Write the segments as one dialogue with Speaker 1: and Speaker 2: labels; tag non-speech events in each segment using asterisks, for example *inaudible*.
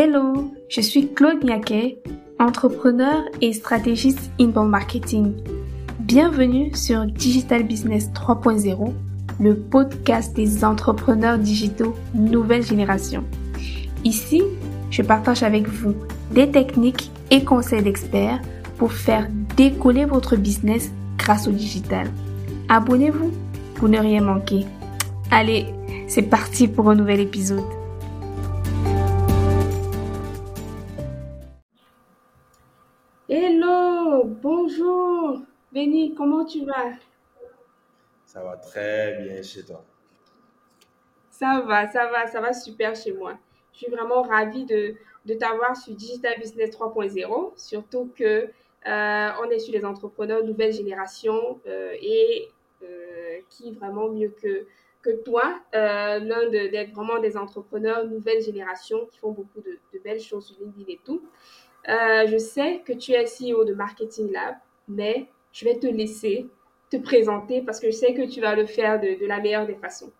Speaker 1: Hello, je suis Claude Niaquet, entrepreneur et stratégiste inbound marketing. Bienvenue sur Digital Business 3.0, le podcast des entrepreneurs digitaux nouvelle génération. Ici, je partage avec vous des techniques et conseils d'experts pour faire décoller votre business grâce au digital. Abonnez-vous pour ne rien manquer. Allez, c'est parti pour un nouvel épisode. Bonjour. Benny, comment tu vas?
Speaker 2: Ça va très bien chez toi.
Speaker 1: Ça va, ça va, ça va super chez moi. Je suis vraiment ravie de, de t'avoir sur Digital Business 3.0, surtout que euh, on est sur les entrepreneurs nouvelle génération euh, et euh, qui vraiment mieux que, que toi, l'un d'être vraiment des entrepreneurs nouvelle génération qui font beaucoup de, de belles choses sur LinkedIn et tout. Je sais que tu es CEO de Marketing Lab, mais je vais te laisser te présenter parce que je sais que tu vas le faire de, la meilleure des façons.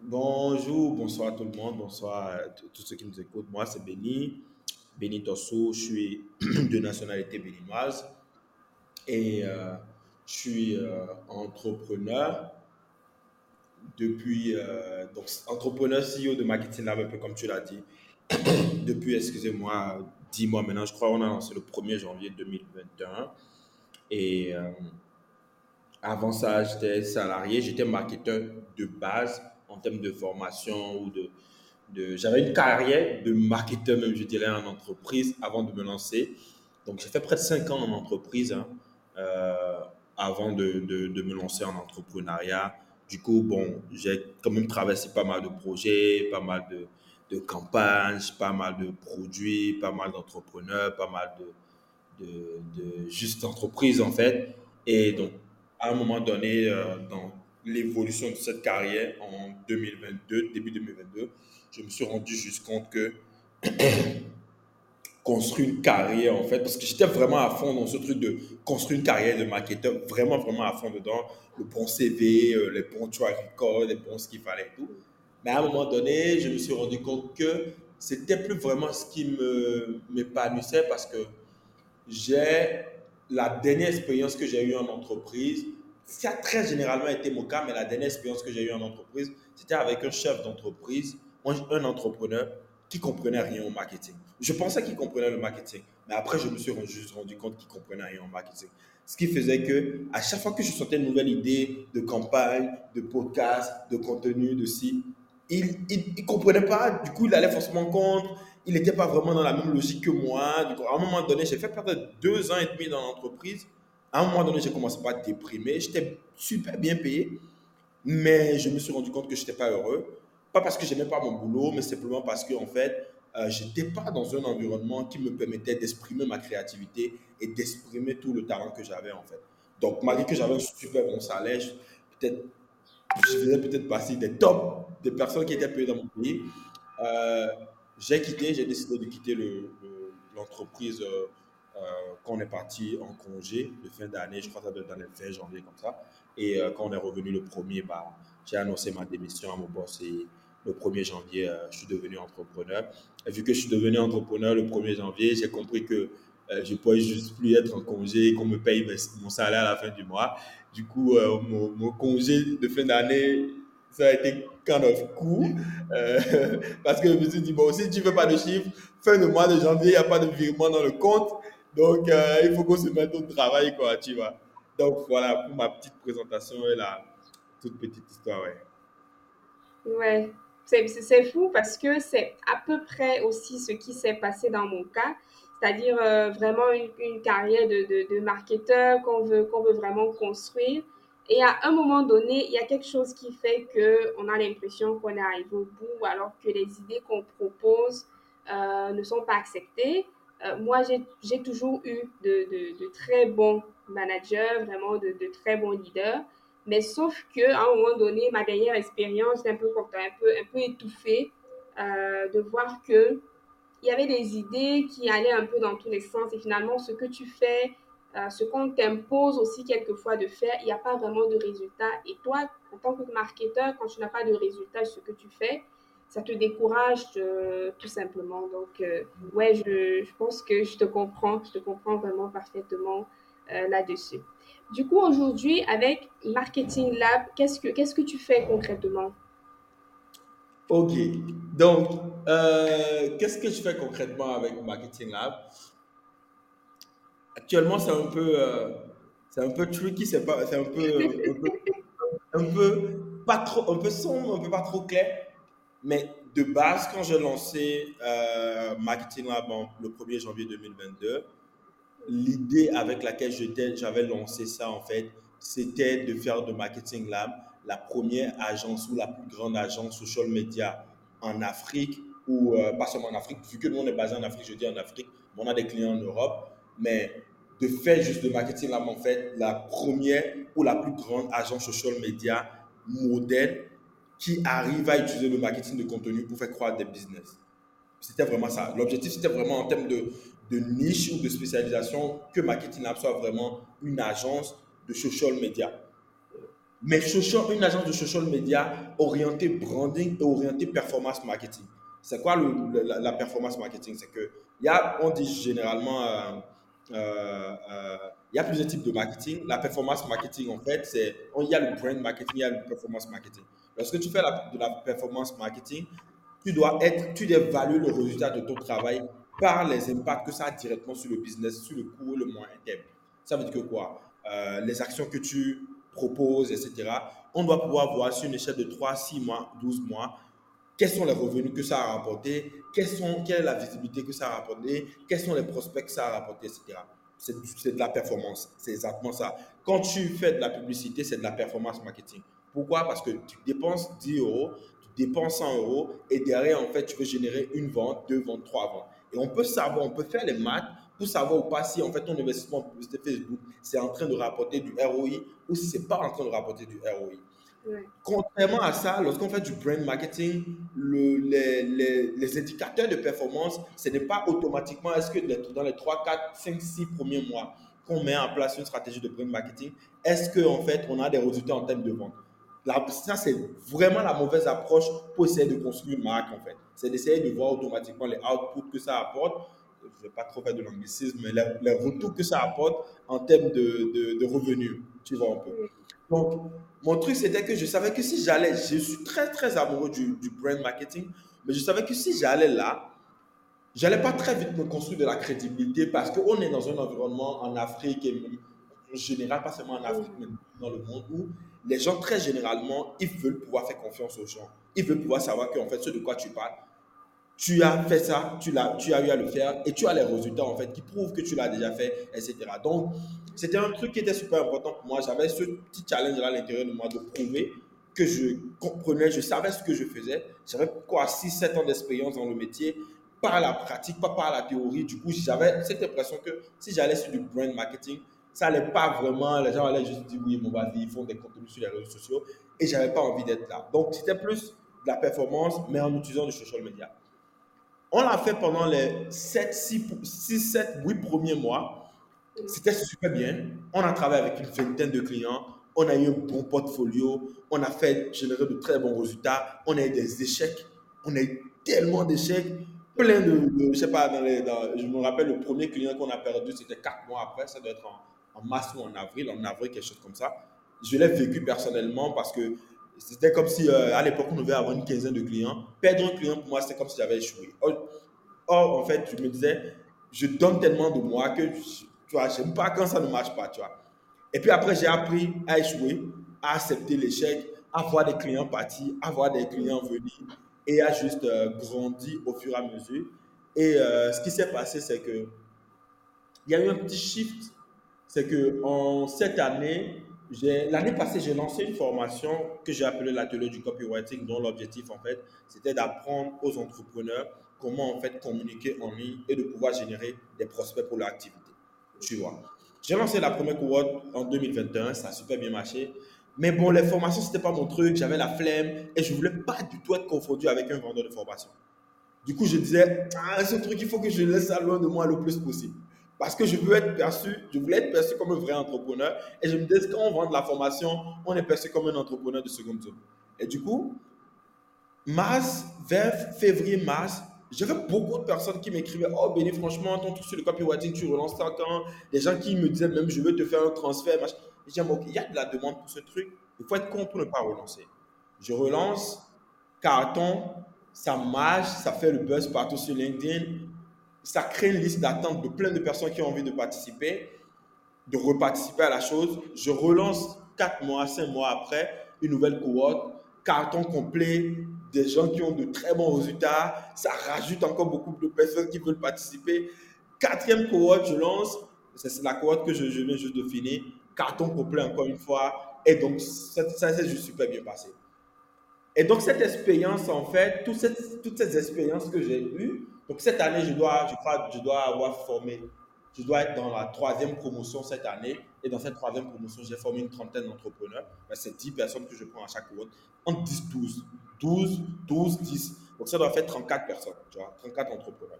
Speaker 2: Bonjour, bonsoir tout le monde, bonsoir à tous ceux qui nous écoutent. Moi, c'est Béni, Béni Tosso, je suis *clears throat* de nationalité béninoise et euh, je suis euh, entrepreneur depuis, euh, donc entrepreneur CEO de Marketing Lab, un peu comme tu l'as dit, *clears throat* depuis, excusez-moi, 10 mois maintenant, je crois qu'on a lancé le 1er janvier 2021. Et avant ça, j'étais salarié, j'étais marketeur de base en termes de formation ou de j'avais une carrière de marketeur même je dirais en entreprise avant de me lancer. Donc j'ai fait près de 5 ans en entreprise hein, euh, avant de, de, de, me lancer en entrepreneuriat. Du coup bon j'ai quand même traversé pas mal de projets pas mal de, de campagnes pas mal de produits pas mal d'entrepreneurs pas mal de, de, juste entreprises en fait et donc à un moment donné euh, dans l'évolution de cette carrière en 2022, début 2022, je me suis rendu juste compte que *coughs* construire une carrière, en fait, parce que j'étais vraiment à fond dans ce truc de construire une carrière de marketeur, vraiment, vraiment à fond dedans, le bon CV, euh, les bons track records, les bons ce qu'il fallait tout. Mais à un moment donné, je me suis rendu compte que c'était plus vraiment ce qui me m'épanouissait parce que j'ai la dernière expérience que j'ai eue en entreprise, ça a très généralement été mon cas, mais la dernière expérience que j'ai eue en entreprise, c'était avec un chef d'entreprise, un entrepreneur qui comprenait rien au marketing. Je pensais qu'il comprenait le marketing, mais après, je me suis juste rendu compte qu'il comprenait rien au marketing. Ce qui faisait que à chaque fois que je sortais une nouvelle idée de campagne, de podcast, de contenu, de site, il ne comprenait pas. Du coup, il allait forcément contre. Il n'était pas vraiment dans la même logique que moi. Du coup, à un moment donné, j'ai fait peut-être deux ans et demi dans l'entreprise à un moment donné, j'ai commencé à déprimé. J'étais super bien payé, mais je me suis rendu compte que je n'étais pas heureux. Pas parce que je n'aimais pas mon boulot, mais simplement parce que, en fait, euh, je n'étais pas dans un environnement qui me permettait d'exprimer ma créativité et d'exprimer tout le talent que j'avais, en fait. Donc, malgré que j'avais un super bon salaire, peut-être, je faisais peut-être partie des tops des personnes qui étaient payées dans mon pays. Euh, j'ai quitté, j'ai décidé de quitter l'entreprise. Le, euh, euh, quand on est parti en congé de fin d'année, je crois que ça doit être dans le 20 janvier comme ça. Et quand on est revenu le premier, bah, j'ai annoncé ma démission à mon boss et le 1er janvier, je suis devenu entrepreneur. Et vu que je suis devenu entrepreneur le 1er janvier, j'ai compris que je ne pourrais juste plus être en congé, qu'on me paye mon salaire à la fin du mois. Du coup, mon, mon, congé de fin d'année, ça a été kind of cool. *laughs* parce que je me suis dit, bon, si tu ne veux pas de chiffres, fin de mois de janvier, il n'y a pas de virement dans le compte. Donc, euh, il faut qu'on se mette au travail, quoi, tu vois. Donc, voilà pour ma petite présentation et la toute petite histoire, ouais.
Speaker 1: Ouais, c'est fou parce que c'est à peu près aussi ce qui s'est passé dans mon cas, c'est-à-dire euh, vraiment une, carrière de, de, marketeur qu'on veut, qu'on veut vraiment construire. Et à un moment donné, il y a quelque chose qui fait qu'on a l'impression qu'on est arrivé au bout alors que les idées qu'on propose euh, ne sont pas acceptées. Euh, moi, j'ai toujours eu de, de, très bons managers, vraiment de, très bons leaders. Mais sauf qu'à un moment donné, ma dernière expérience, un peu, un peu, un peu étouffée de voir qu'il y avait des idées qui allaient un peu dans tous les sens. Et finalement, ce que tu fais, euh, ce qu'on t'impose aussi quelquefois de faire, il n'y a pas vraiment de résultat. Et toi, en tant que marketeur, quand tu n'as pas de résultat ce que tu fais, ça te décourage tout simplement. Donc, ouais, je, je, pense que je te comprends, je te comprends vraiment parfaitement là-dessus. Du coup, aujourd'hui, avec Marketing Lab, qu'est-ce que, qu'est-ce que tu fais concrètement?
Speaker 2: Ok, donc, euh, qu'est-ce que je fais concrètement avec Marketing Lab? Actuellement, c'est un peu, euh, c'est un peu tricky, c'est pas, c'est un peu, un peu, pas trop, un peu sombre, un peu pas trop clair. Mais de base, quand j'ai lancé euh, Marketing Lab le 1er janvier 2022, l'idée avec laquelle j'avais lancé ça, en fait, c'était de faire de Marketing Lab la première agence ou la plus grande agence social media en Afrique, ou euh, pas seulement en Afrique, vu que nous on est basé en Afrique, je dis en Afrique, on a des clients en Europe, mais de faire juste de Marketing Lab, en fait, la première ou la plus grande agence social media modèle qui arrive à utiliser le marketing de contenu pour faire croître des business. C'était vraiment ça. L'objectif, c'était vraiment en termes de, de niche ou de spécialisation que Marketing Lab soit vraiment une agence de social media. Mais social, une agence de social media orientée branding et orientée performance marketing. C'est quoi le, la, performance marketing? C'est que, y a, on dit généralement, euh, euh, euh, il y a plusieurs types de marketing. La performance marketing, en fait, c'est, il y a le brand marketing, il y a le performance marketing. Lorsque tu fais de la performance marketing, tu dois être, tu dois évaluer le résultat de ton travail par les impacts que ça a directement sur le business, sur le court le moyen terme. Ça veut dire que quoi? Les actions que tu proposes, etc. On doit pouvoir voir sur une échelle de 3, 6 mois, 12 mois, quels sont les revenus que ça a rapporté, sont, quelle est la visibilité que ça a rapporté, quels sont les prospects que ça a rapporté, etc. C'est de la performance. C'est exactement ça. Quand tu fais de la publicité, c'est de la performance marketing. Pourquoi? Parce que tu dépenses 10 euros, tu dépenses 100 euros et derrière, en fait, tu veux générer une vente, deux ventes, trois ventes. Et on peut savoir, on peut faire les maths pour savoir ou pas si en fait ton investissement en publicité Facebook c'est en train de rapporter du ROI ou si c'est pas en train de rapporter du ROI. Contrairement à ça, lorsqu'on fait du brand marketing, le, les, les, les, indicateurs de performance, ce n'est pas automatiquement est-ce que dans les 3, 4, 5, 6 premiers mois qu'on met en place une stratégie de brand marketing, est-ce qu'en en fait on a des résultats en termes de vente? Ça, c'est vraiment la mauvaise approche pour essayer de construire une marque, en fait. C'est d'essayer de voir automatiquement les outputs que ça apporte. Je ne vais pas trop faire de l'anglicisme, mais les, retours que ça apporte en termes de, de, revenus. Tu vois un peu. Donc, mon truc, c'était que je savais que si j'allais, je suis très, très amoureux du, du brand marketing, mais je savais que si j'allais là, j'allais pas très vite me construire de la crédibilité parce qu'on est dans un environnement en Afrique et en général, pas seulement en Afrique, mais dans le monde où les gens, très généralement, ils veulent pouvoir faire confiance aux gens. Ils veulent pouvoir savoir qu'en fait, ce de quoi tu parles, tu as fait ça, tu, l'as, tu as eu à le faire et tu as les résultats en fait qui prouvent que tu l'as déjà fait, etc. Donc, c'était un truc qui était super important pour moi. J'avais ce petit challenge à l'intérieur de moi de prouver que je comprenais, je savais ce que je faisais. J'avais quoi, 6-7 ans d'expérience dans le métier, par la pratique, pas par la théorie. Du coup, j'avais cette impression que si j'allais sur du brand marketing, ça n'allait pas vraiment. Les gens allaient juste dire oui, mon vas ils font des contenus sur les réseaux sociaux. Et j'avais pas envie d'être là. Donc, c'était plus de la performance, mais en utilisant du social media. On l'a fait pendant les 7, 6, 6, 7, 8 premiers mois. C'était super bien. On a travaillé avec une vingtaine de clients. On a eu un bon portfolio. On a fait générer de très bons résultats. On a eu des échecs. On a eu tellement d'échecs. Plein de, je sais pas, je me rappelle le premier client qu'on a perdu, c'était 4 mois après. Ça doit être en en mars ou en avril, en avril, quelque chose comme ça. Je l'ai vécu personnellement parce que c'était comme si euh, à l'époque on devait avoir une quinzaine de clients. Perdre un client pour moi, c'était comme si j'avais échoué. Or, en fait, je me disais, je donne tellement de moi que tu vois, j'aime pas quand ça ne marche pas, tu vois. Et puis après, j'ai appris à échouer, à accepter l'échec, à voir des clients partir, à voir des clients venir et à juste euh, grandir au fur et à mesure. Et euh, ce qui s'est passé, c'est que il y a eu un petit shift c'est que en cette année, l'année passée, j'ai lancé une formation que j'ai appelée l'atelier du copywriting, dont l'objectif, en fait, c'était d'apprendre aux entrepreneurs comment, en fait, communiquer en ligne et de pouvoir générer des prospects pour leur activité. Tu vois. J'ai lancé la première cohorte en 2021, ça a super bien marché. Mais bon, les formations, c'était pas mon truc, j'avais la flemme et je voulais pas du tout être confondu avec un vendeur de formation. Du coup, je disais, ah, ce truc, il faut que je laisse ça loin de moi le plus possible. Parce que je veux être perçu, je voulais être perçu comme un vrai entrepreneur. Et je me disais, quand on vend de la formation, on est perçu comme un entrepreneur de seconde zone. Et du coup, mars, vers février, mars, j'avais beaucoup de personnes qui m'écrivaient Oh, Béni, franchement, ton truc sur le copywriting, tu relances ça quand? Des gens qui me disaient même Je veux te faire un transfert. Machin. Et j'ai Ok, il y a de la demande pour ce truc. Il faut être con pour ne pas relancer. Je relance, carton, ça marche, ça fait le buzz partout sur LinkedIn. Ça crée une liste d'attente de plein de personnes qui ont envie de participer, de reparticiper à la chose. Je relance 4 mois, 5 mois après, une nouvelle cohorte, carton complet, des gens qui ont de très bons résultats. Ça rajoute encore beaucoup de personnes qui veulent participer. Quatrième cohorte, je lance. C'est la cohorte que je, viens juste de finir. Carton complet encore une fois. Et donc, ça, s'est juste super bien passé. Et donc, cette expérience, en fait, toutes ces expériences que j'ai eues, donc cette année, je dois, je crois, je dois avoir formé, je dois être dans la troisième promotion cette année. Et dans cette troisième promotion, j'ai formé une trentaine d'entrepreneurs. Ben, c'est 10 personnes que je prends à chaque cohorte. Entre 10, 12. 12, 12, 10. Donc ça doit faire 34 personnes, tu vois, 34 entrepreneurs.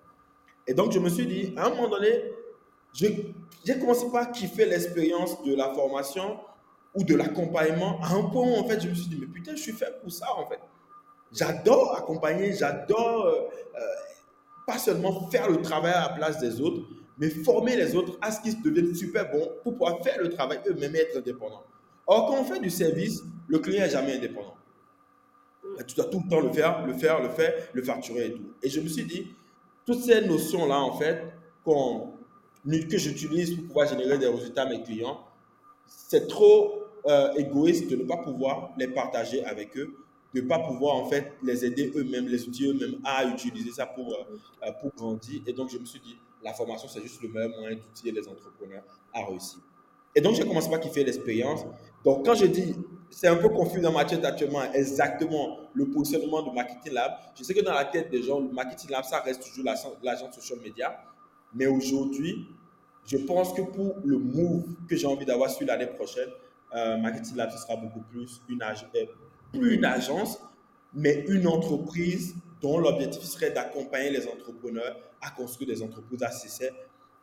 Speaker 2: Et donc je me suis dit, à un moment donné, j'ai commencé par kiffer l'expérience de la formation ou de l'accompagnement à un point en fait je me suis dit, mais putain, je suis fait pour ça en fait. J'adore accompagner, j'adore euh, euh, pas seulement faire le travail à la place des autres, mais former les autres à ce qu'ils deviennent super bons pour pouvoir faire le travail eux-mêmes et être indépendants. Or, quand on fait du service, le client n'est jamais indépendant. Tu dois tout le temps le faire, le faire, le faire, le facturer et tout. Et je me suis dit, toutes ces notions-là, en fait, que j'utilise pour pouvoir générer des résultats à mes clients, c'est trop euh, égoïste de ne pas pouvoir les partager avec eux, pas pouvoir en fait les aider eux-mêmes, les outils eux-mêmes à utiliser ça pour, euh, pour grandir. Et donc je me suis dit, la formation, c'est juste le meilleur moyen d'outiller les entrepreneurs à réussir. Et donc j'ai commencé par kiffer l'expérience. Donc quand je dis c'est un peu confus dans ma tête actuellement, exactement le positionnement de Marketing Lab. Je sais que dans la tête des gens, Marketing Lab, ça reste toujours l'agence social media. Mais aujourd'hui, je pense que pour le move que j'ai envie d'avoir sur l'année prochaine, euh, Marketing Lab, ce sera beaucoup plus une, euh, plus une agence, mais une entreprise dont l'objectif serait d'accompagner les entrepreneurs à construire des entreprises assez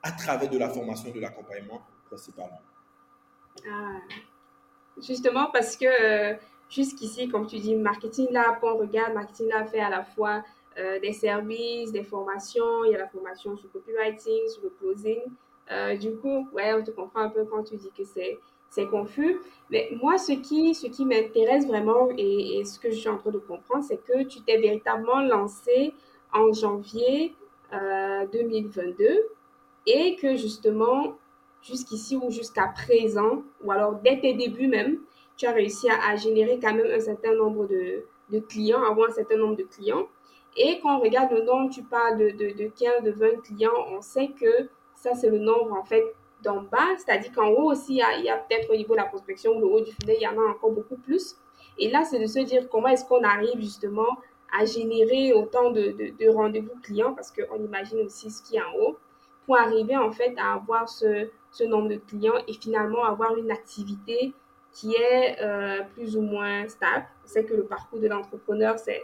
Speaker 2: à travers de la formation et de l'accompagnement principalement.
Speaker 1: Ah, Justement parce que euh, jusqu'ici, comme tu dis, Marketing Lab, on regarde, Marketing Lab fait à la fois euh, des services, des formations, il y a la formation sur copywriting, sur le closing. Euh, du coup, ouais, on te comprend un peu quand tu dis que c'est c'est confus. Mais moi, ce qui, ce qui m'intéresse vraiment et, ce que je suis en train de comprendre, c'est que tu t'es véritablement lancé en janvier 2022 et que justement, jusqu'ici ou jusqu'à présent, ou alors dès tes débuts même, tu as réussi à, générer quand même un certain nombre de, de, clients, avoir un certain nombre de clients. Et quand on regarde le nombre, tu parles de, de, de 15, de 20 clients, on sait que ça, c'est le nombre en fait d'en bas, c'est-à-dire qu'en haut aussi, il y a, y a peut-être au niveau de la prospection, le haut du filet, il y en a encore beaucoup plus. Et là, c'est de se dire comment est-ce qu'on arrive justement à générer autant de, de rendez-vous clients, parce qu'on imagine aussi ce qui est en haut, pour arriver en fait à avoir ce, ce nombre de clients et finalement avoir une activité qui est euh, plus ou moins stable. C'est que le parcours de l'entrepreneur, c'est,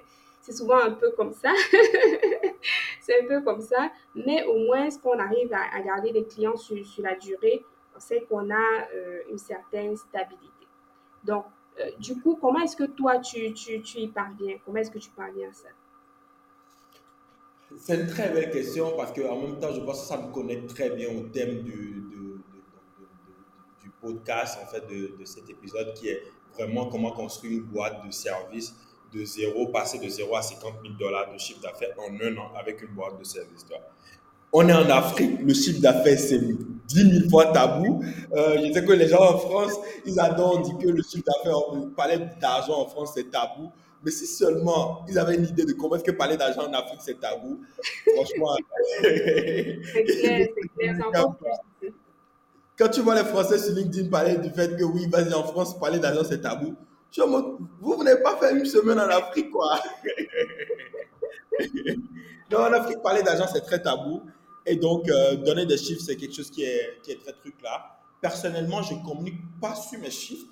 Speaker 1: c'est souvent un peu comme ça. *laughs* c'est un peu comme ça. Mais au moins, ce qu'on arrive à, garder des clients sur, la durée, on sait qu'on a euh, une certaine stabilité. Donc, euh, du coup, comment est-ce que toi, tu, y parviens? Comment est-ce que tu parviens à ça?
Speaker 2: C'est une très belle question parce qu'en même temps, je pense que ça me connecte très bien au thème du, du podcast, en fait, de, de, cet épisode qui est vraiment comment construire une boîte de service de zéro, passer de zéro à 50 000 dollars de chiffre d'affaires en un an avec une boîte de service. On est en Afrique, le chiffre d'affaires, c'est 10 000 fois tabou. Euh, je sais que les gens en France, ils adorent dire que le chiffre d'affaires, parler d'argent en France, c'est tabou. Mais si seulement ils avaient une idée de comment est-ce que parler d'argent en Afrique, c'est tabou, franchement. *laughs* c'est clair, c'est *laughs* clair, quand tu vois les Français sur LinkedIn parler du fait que oui, vas-y en France, parler d'argent, c'est tabou. Je vous, n'avez pas fait une semaine en Afrique, quoi. *laughs* non, en Afrique, parler d'argent, c'est très tabou. Et donc, euh, donner des chiffres, c'est quelque chose qui est, qui est très truc là. Personnellement, je ne communique pas sur mes chiffres,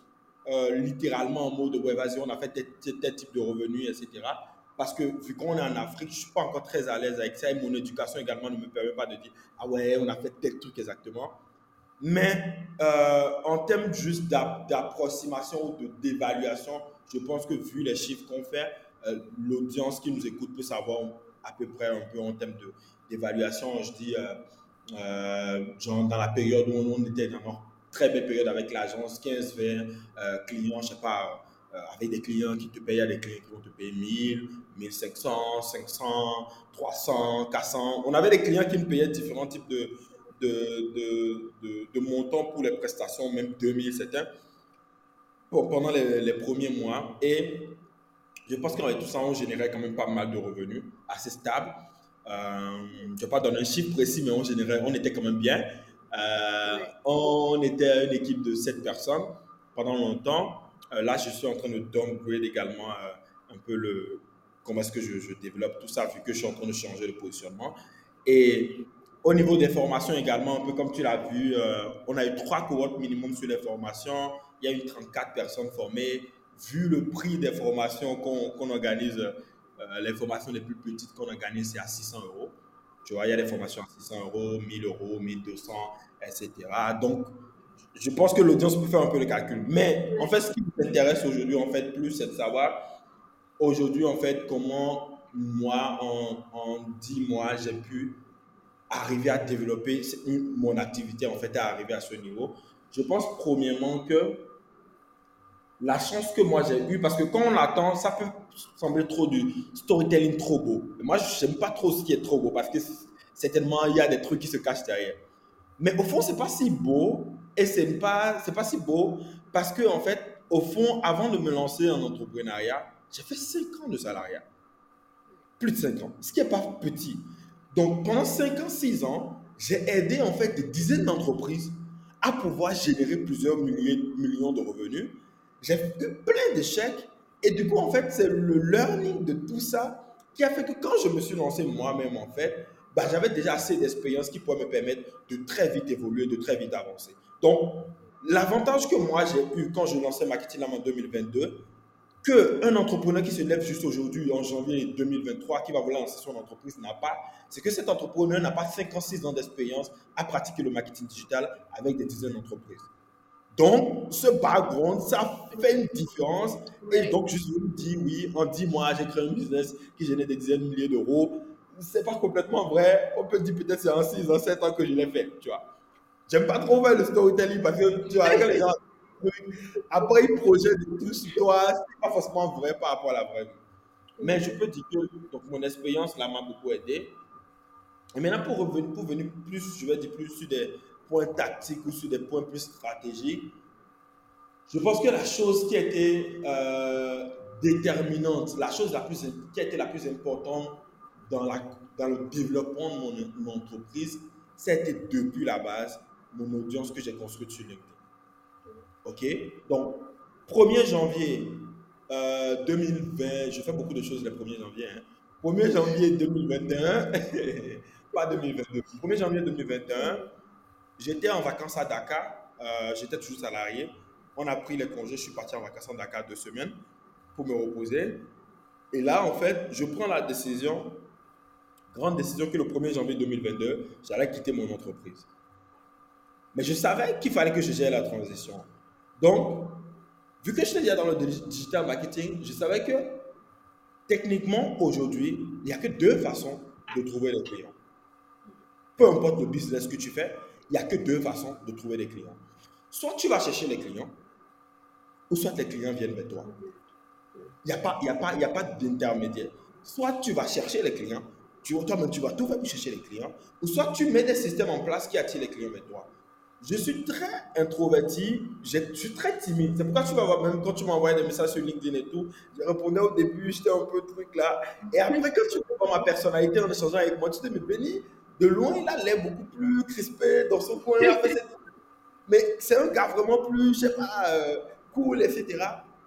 Speaker 2: euh, littéralement en mode, ouais, vas-y, on a fait tel, tel, type de revenus, etc. Parce que vu qu'on est en Afrique, je ne suis pas encore très à l'aise avec ça et mon éducation également ne me permet pas de dire, ah ouais, on a fait tel truc exactement. Mais euh, en termes juste d'approximation ou d'évaluation, je pense que vu les chiffres qu'on fait, euh, l'audience qui nous écoute peut savoir à peu près un peu en termes d'évaluation. Je dis, genre dans la période où on était dans une très belle période avec l'agence, 15-20 clients, je sais pas, avec des clients qui te payent, il des clients qui vont te payer 1000, 1500, 500, 300, 400. On avait des clients qui nous payaient différents types de, de, de, de, montants pour les prestations, même 2000, c'était pendant les, les, premiers mois. Et je pense qu'avec tout ça, on générait quand même pas mal de revenus, assez stable. Euh, je ne vais pas donner un chiffre précis, mais on, générait, on était quand même bien. Euh, on était une équipe de 7 personnes pendant longtemps. Euh, là, je suis en train de downgrade également un peu le, comment est-ce que je, je, développe tout ça, vu que je suis en train de changer de positionnement. Et au niveau des formations également, un peu comme tu l'as vu, euh, on a eu trois cohortes minimum sur les formations. Il y a eu 34 personnes formées. Vu le prix des formations qu'on organise, euh, les formations les plus petites qu'on organise, c'est à 600 euros. Tu vois, il y a des formations à 600 euros, 1000 euros, 1200, etc. Donc, je pense que l'audience peut faire un peu le calcul. Mais en fait, ce qui nous intéresse aujourd'hui, en fait, plus, c'est de savoir aujourd'hui, en fait, comment moi, en, en 10 mois, j'ai pu arriver à développer mon activité, en fait, à arriver à ce niveau Je pense premièrement que la chance que moi j'ai eue, parce que quand on attend, ça peut sembler trop du storytelling trop beau. moi, je n'aime pas trop ce qui est trop beau, parce que certainement, il y a des trucs qui se cachent derrière. Mais au fond, c'est pas si beau, et c'est pas, pas si beau, parce que, en fait, au fond, avant de me lancer en entrepreneuriat, j'ai fait 5 ans de salariat. Plus de 5 ans. Ce qui n'est pas petit. Donc, pendant 5 ans, 6 ans, j'ai aidé en fait des dizaines d'entreprises à pouvoir générer plusieurs millions de revenus. J'ai eu plein d'échecs. Et du coup, en fait, c'est le learning de tout ça qui a fait que quand je me suis lancé moi-même, en fait, bah, j'avais déjà assez d'expérience qui pourrait me permettre de très vite évoluer, de très vite avancer. Donc, l'avantage que moi j'ai eu quand je lançais Marketing en 2022, qu'un entrepreneur qui se lève juste aujourd'hui, en janvier 2023, qui va vouloir lancer son entreprise, n'a pas, c'est que cet entrepreneur n'a pas 56 ans d'expérience à pratiquer le marketing digital avec des dizaines d'entreprises. Donc, ce background, ça fait une différence. Et donc, je me dis, oui, en 10 mois, j'ai créé un business qui génère des dizaines de milliers d'euros. C'est pas complètement vrai. On peut dire peut-être c'est en 6 ans, 7 ans que je l'ai fait, tu vois. J'aime pas trop faire le storytelling parce que, tu vois, quand les gens après, il projette tout sur toi, c'est pas forcément vrai par rapport à la vraie vie. Mais je peux dire que donc, mon expérience là m'a beaucoup aidé. Et maintenant, pour revenir, pour venir plus, je vais dire plus sur des points tactiques ou sur des points plus stratégiques, je pense que la chose qui a été euh, déterminante, la chose la plus, qui a été la plus importante dans, la, dans le développement de mon, mon entreprise, c'était depuis la base mon audience que j'ai construite sur LinkedIn. OK? Donc, 1er janvier 2020, euh, je fais beaucoup de choses le 1er janvier. 1er hein. janvier 2021, *laughs* pas 2022, 1er janvier 2021, j'étais en vacances à Dakar. Euh, j'étais toujours salarié. On a pris les congés, je suis parti en vacances à Dakar deux semaines pour me reposer. Et là, en fait, je prends la décision, grande décision, que le 1er janvier 2022, j'allais quitter mon entreprise. Mais je savais qu'il fallait que je gère la transition. Donc, vu que j'étais déjà dans le digital marketing, je savais que techniquement, aujourd'hui, il n'y a que deux façons de trouver les clients. Peu importe le business que tu fais, il n'y a que deux façons de trouver les clients. Soit tu vas chercher les clients, ou soit les clients viennent vers toi. Il n'y a pas, a pas d'intermédiaire. Soit tu vas chercher les clients, toi-même tu vas tout faire pour chercher les clients, ou soit tu mets des systèmes en place qui attirent les clients vers toi je suis très introverti, je suis très timide. C'est pourquoi tu vas voir, même quand tu m'envoies des messages sur LinkedIn et tout, je répondais au début, j'étais un peu truc là. Et après, quand tu vois ma personnalité en échangeant avec moi, tu te dis, mais Benny, de loin, il a l'air beaucoup plus crispé dans son coin. mais c'est un gars vraiment plus, je sais pas, euh, cool, etc.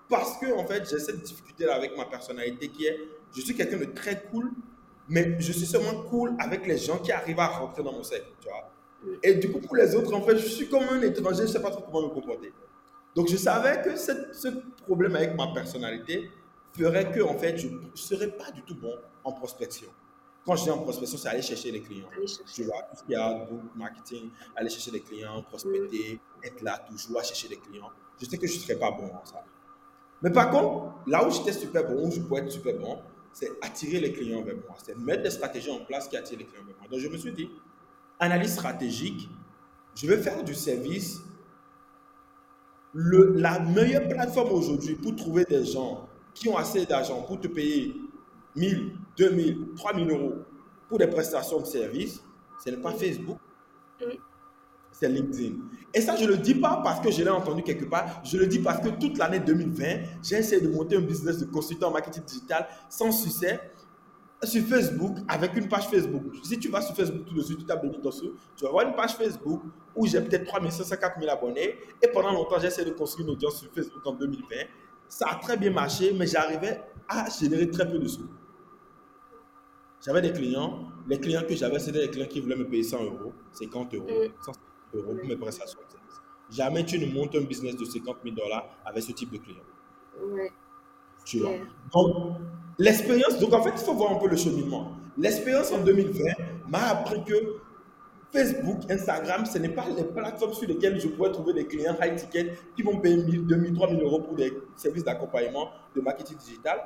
Speaker 2: Parce que, en fait, j'ai cette difficulté là avec ma personnalité qui est, je suis quelqu'un de très cool, mais je suis seulement cool avec les gens qui arrivent à rentrer dans mon cercle, tu vois. Et du coup, pour les autres, en fait, je suis comme un étranger, je ne sais pas trop comment me comporter. Donc, je savais que ce problème avec ma personnalité ferait que, en fait, je ne serais pas du tout bon en prospection. Quand je dis en prospection, c'est aller chercher les clients. Tu vois, tout ce qu'il y a, marketing, aller chercher les clients, prospecter, être là toujours à chercher les clients. Je sais que je ne serais pas bon en ça. Mais par contre, là où j'étais super bon, où je pouvais être super bon, c'est attirer les clients vers moi. C'est mettre des stratégies en place qui attirent les clients vers moi. Donc je me suis dit, analyse stratégique, je vais faire du service. Le, la meilleure plateforme aujourd'hui pour trouver des gens qui ont assez d'argent pour te payer 1000, 2000, 3000 euros pour des prestations de service, ce n'est pas Facebook, c'est LinkedIn. Et ça, je ne le dis pas parce que je l'ai entendu quelque part, je le dis parce que toute l'année 2020, j'ai essayé de monter un business de consultant en marketing digital sans succès sur Facebook avec une page Facebook. Si tu vas sur Facebook tout de suite, tu tapes Benito tu vas voir une page Facebook où j'ai peut-être 3500, 4000 abonnés. Et pendant longtemps, j'ai essayé de construire une audience sur Facebook en 2020. Ça a très bien marché, mais j'arrivais à générer très peu de sous. J'avais des clients. Les clients que j'avais, c'était des clients qui voulaient me payer 100 euros, 50 euros, 150 mm. euros pour mes prestations Jamais tu ne montes un business de 50 000 dollars avec ce type de clients.
Speaker 1: Ouais.
Speaker 2: Tu vois. Donc, l'expérience, donc en fait, il faut voir un peu le cheminement. L'expérience en 2020 m'a appris que Facebook, Instagram, ce n'est pas les plateformes sur lesquelles je pourrais trouver des clients high ticket qui vont payer 1000, 2000, 3000 euros pour des services d'accompagnement de marketing digital.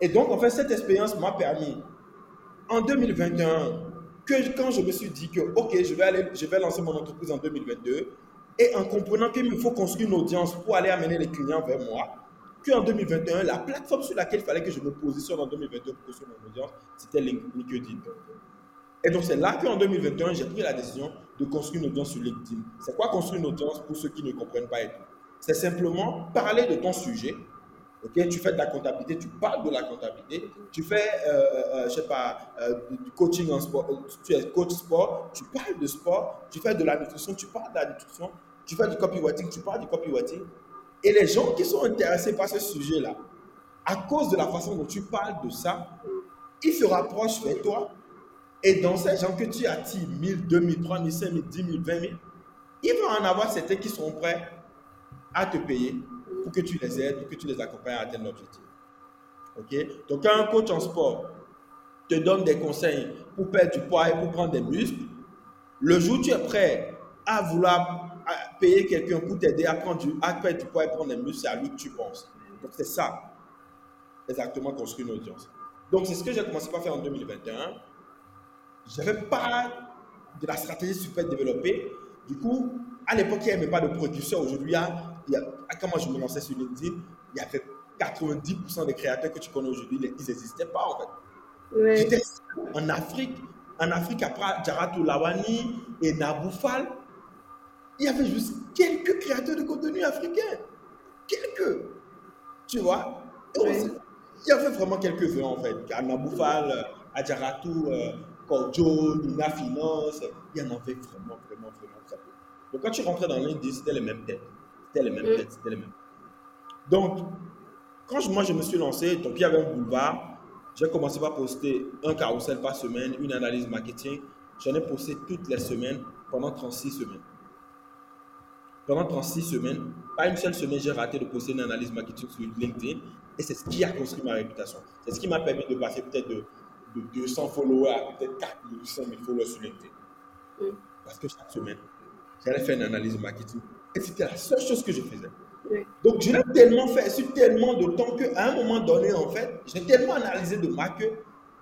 Speaker 2: Et donc, en fait, cette expérience m'a permis en 2021, que quand je me suis dit que, OK, je vais, aller, je vais lancer mon entreprise en 2022, et en comprenant qu'il me faut construire une audience pour aller amener les clients vers moi, qu'en 2021, la plateforme sur laquelle il fallait que je me positionne en 2022 pour construire mon audience, c'était LinkedIn. Et donc, c'est là qu'en 2021, j'ai pris la décision de construire une audience sur LinkedIn. C'est quoi construire une audience pour ceux qui ne comprennent pas et tout? C'est simplement parler de ton sujet, tu fais de la comptabilité, tu parles de la comptabilité, tu fais, euh, euh, euh je sais pas, du coaching en sport, tu es coach sport, tu parles de sport, tu fais de la nutrition, tu parles de la nutrition, tu fais du copywriting, tu parles du copywriting. Et les gens qui sont intéressés par ce sujet-là, à cause de la façon dont tu parles de ça, ils se rapprochent vers toi. Et dans ces gens que tu attires 1000, 2000, 3000, 5000, 10 000, 20 000, il va en avoir certains qui sont prêts à te payer pour que tu les aides, pour que tu les accompagnes à atteindre l'objectif. OK? Donc, quand un coach en sport te donne des conseils pour perdre du poids et pour prendre des muscles, le jour où tu es prêt à vouloir payer quelqu'un pour t'aider à, prendre du, à perdre du poids et prendre des muscles, c'est à lui que tu penses. Donc, c'est ça, exactement, construire une audience. Donc, c'est ce que j'ai commencé par faire en 2021. Je n'avais pas de la stratégie super développée. Du coup, à l'époque, il n'y avait pas de producteur. Aujourd'hui, quand moi je me lançais sur LinkedIn, il y avait 90% des créateurs que tu connais aujourd'hui, ils n'existaient pas en fait. J'étais en Afrique, en Afrique après Jaratou Lawani et Naboufal, il y avait juste quelques créateurs de contenu africains. Quelques. Tu vois? Il y avait vraiment quelques-uns en fait. À Naboufal, à Jaratou, euh, Korjo, Nina Finance, il y en avait vraiment, vraiment, vraiment très peu. Donc quand tu rentrais dans LinkedIn, c'était les mêmes têtes. C'était les mêmes mm. têtes, c'était les mêmes. Donc, quand moi je me suis lancé, donc il y avait un boulevard, j'ai commencé par poster un carousel par semaine, une analyse marketing. J'en ai posté toutes les semaines pendant 36 semaines. Pendant 36 semaines, pas une seule semaine, j'ai raté de poster une analyse marketing sur LinkedIn. Et c'est ce qui a construit ma réputation. C'est ce qui m'a permis de passer peut-être de, 200 followers à peut-être 400 000 followers sur LinkedIn. Mm. Parce que chaque semaine, j'allais faire une analyse marketing et c'était la seule chose que je faisais. Donc, je l'ai tellement fait sur tellement de temps qu'à un moment donné, en fait, j'ai tellement analysé de moi que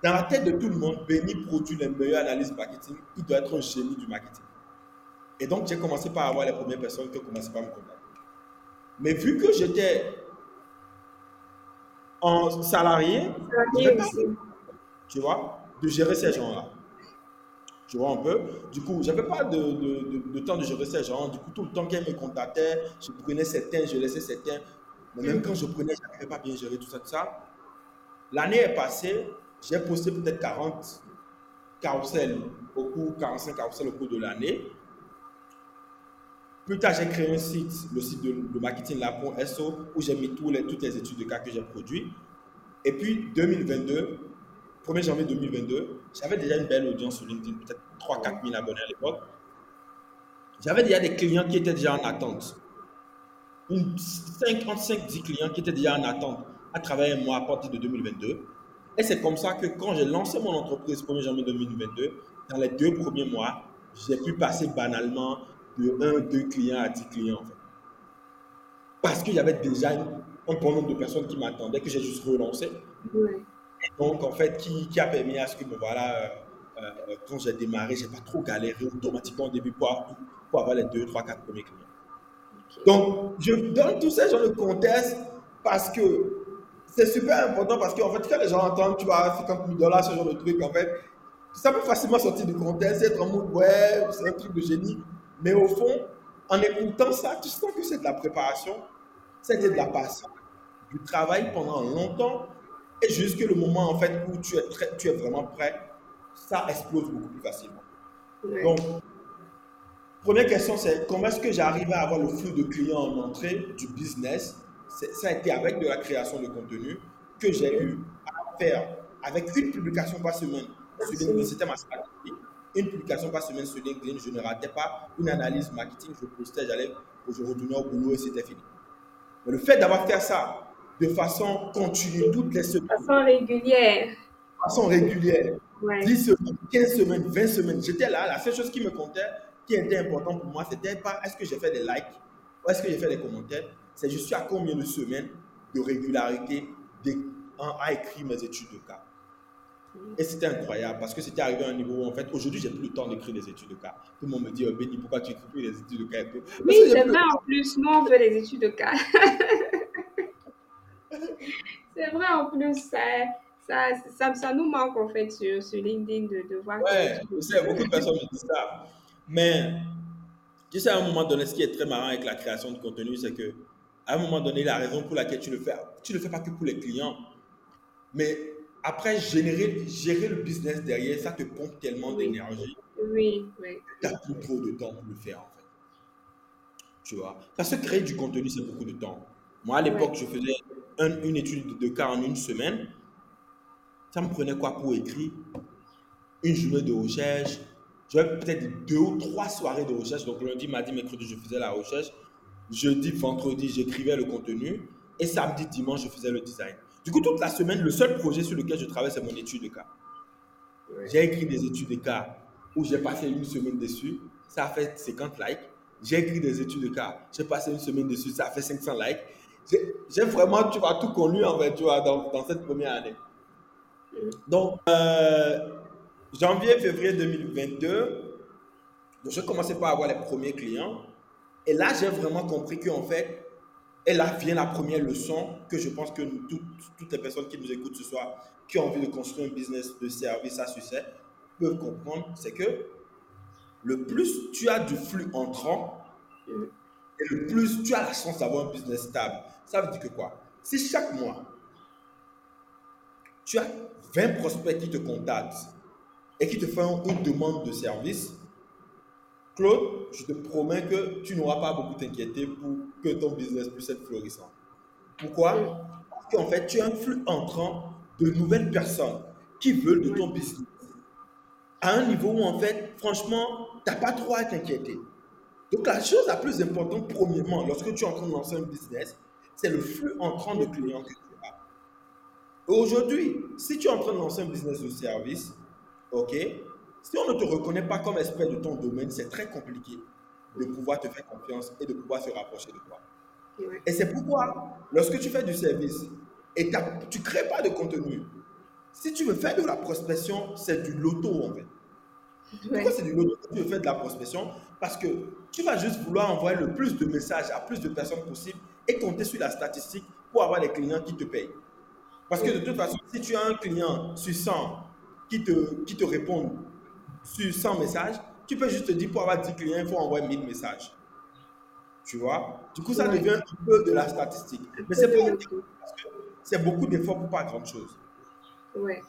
Speaker 2: dans la tête de tout le monde, Benny produit les meilleures analyses marketing. Il doit être un génie du marketing. Et donc, j'ai commencé par avoir les premières personnes qui ont commencé par me contacter. Mais vu que j'étais en salarié, tu vois, de gérer ces gens-là. Tu vois un peu? Du coup, je n'avais pas de, de, de, temps de gérer ces gens. Du coup, tout le temps qu'elle me contactait, je prenais certains, je laissais certains. Mais même quand je prenais, je n'arrivais pas bien gérer tout ça, tout ça. L'année est passée, j'ai posté peut-être 40 carousels au cours, 45 carousels au cours de l'année. Plus tard, j'ai créé un site, le site de, de marketing SO, où j'ai mis tous les, toutes les études de cas que j'ai produits. Et puis, 2022, 1er janvier 2022, j'avais déjà une belle audience sur LinkedIn, peut-être 3-4 000 abonnés à l'époque. J'avais déjà des clients qui étaient déjà en attente. Une 55-10 clients qui étaient déjà en attente à travers moi à partir de 2022. Et c'est comme ça que quand j'ai lancé mon entreprise 1er janvier 2022, dans les deux premiers mois, j'ai pu passer banalement de 1, 2 clients à 10 clients. Parce qu'il y avait déjà un bon nombre de personnes qui m'attendaient, que j'ai juste relancé. donc, en fait, qui, qui, a permis à ce que, bon, voilà, euh, euh, quand j'ai démarré, j'ai pas trop galéré automatiquement au début pour, pour avoir les 2, 3, 4 premiers clients. Donc, je donne tous ces gens de contexte parce que c'est super important parce qu'en fait, quand les gens entendent, tu vois, 50 000 dollars, ce genre de truc, en fait, ça peut facilement sortir du contexte, être en mode, ouais, c'est un truc de génie. Mais au fond, en écoutant ça, tu sens que c'est de la préparation, c'est de la patience, du travail pendant longtemps, et jusque le moment, en fait, où tu es, tu es vraiment prêt, ça explose beaucoup plus facilement. Donc, première question, c'est comment est-ce que j'arrive à avoir le flux de clients en entrée du business? Ça a été avec de la création de contenu que j'ai eu à faire avec une publication par semaine c'était ma stratégie. Une publication par semaine sur LinkedIn, je ne ratais pas une analyse marketing, je postais, j'allais, je retournais au boulot et c'était fini. Mais le fait d'avoir fait ça de façon continue, toutes les semaines.
Speaker 1: De façon régulière.
Speaker 2: De façon régulière. 10 semaines, 15 semaines, 20 semaines. J'étais là, la seule chose qui me comptait, qui était important pour moi, c'était pas est-ce que j'ai fait des likes ou est-ce que j'ai fait des commentaires. C'est je suis à combien de semaines de régularité à écrire mes études de cas. Et c'était incroyable parce que c'était arrivé à un niveau où, en fait, aujourd'hui, j'ai plus le temps d'écrire des études de cas. Tout le monde me dit, oh, Béni, pourquoi tu écris plus les études de cas et tout?
Speaker 1: Oui, c'est vrai, en plus, nous, on veut les études de cas. *laughs* c'est vrai, en plus, ça, ça, ça, ça, nous manque, en fait, sur, sur LinkedIn de, de voir.
Speaker 2: Ouais, je sais, beaucoup de personnes me disent ça. Mais, tu sais, à un moment donné, ce qui est très marrant avec la création de contenu, c'est que, à un moment donné, la raison pour laquelle tu le fais, tu ne le fais pas que pour les clients, mais après, générer, gérer le business derrière, ça te pompe tellement d'énergie.
Speaker 1: Oui, oui.
Speaker 2: Tu n'as plus trop de temps pour le faire, en fait. Tu vois Parce que créer du contenu, c'est beaucoup de temps. Moi, à l'époque, je faisais une étude de cas en une semaine. Ça me prenait quoi pour écrire? Une journée de recherche. J'avais peut-être deux ou trois soirées de recherche. Donc, lundi, mardi, mercredi, je faisais la recherche. Jeudi, vendredi, j'écrivais le contenu. Et samedi, dimanche, je faisais le design. Du coup, toute la semaine, le seul projet sur lequel je travaille, c'est mon étude de cas. J'ai écrit des études de cas où j'ai passé une semaine dessus. Ça a fait 50 likes. J'ai écrit des études de cas. J'ai passé une semaine dessus. Ça a fait 500 likes. J'ai vraiment, tu vois, tout connu en fait, tu vois, dans, dans cette première année. Donc, euh, janvier, février 2022, je commençais par avoir les premiers clients. Et là, j'ai vraiment compris qu'en fait, et là vient la première leçon que je pense que toutes, toutes, les personnes qui nous écoutent ce soir, qui ont envie de construire un business de service à succès, peuvent comprendre, c'est que le plus tu as du flux entrant, et le plus tu as la chance d'avoir un business stable. Ça veut dire que quoi? Si chaque mois, tu as 20 prospects qui te contactent et qui te font une demande de service, Claude, je te promets que tu n'auras pas beaucoup t'inquiéter pour que ton business puisse être florissant. Pourquoi? Parce qu'en fait, tu as un flux entrant de nouvelles personnes qui veulent de ton business. À un niveau où, en fait, franchement, tu n'as pas trop à t'inquiéter. Donc, la chose la plus importante, premièrement, lorsque tu es en train de lancer un business, c'est le flux entrant de clients que tu as. Aujourd'hui, si tu es en train de lancer un business de service, OK, si on ne te reconnaît pas comme expert de ton domaine, c'est très compliqué de pouvoir te faire confiance et de pouvoir se rapprocher de toi. Et c'est pourquoi, lorsque tu fais du service et tu ne crées pas de contenu, si tu veux faire de la prospection, c'est du loto en fait. Pourquoi c'est du loto Tu veux faire de la prospection? Parce que tu vas juste vouloir envoyer le plus de messages à plus de personnes possible et compter sur la statistique pour avoir des clients qui te payent. Parce que de toute façon, si tu as un client sur 100 qui te, qui te répond sur 100 messages, tu peux juste te dire pour avoir 10 clients, il faut envoyer 1000 messages. Tu vois? Du coup, ça devient un peu de la statistique. Mais c'est c'est beaucoup d'efforts pour pas grand chose.
Speaker 1: Ouais.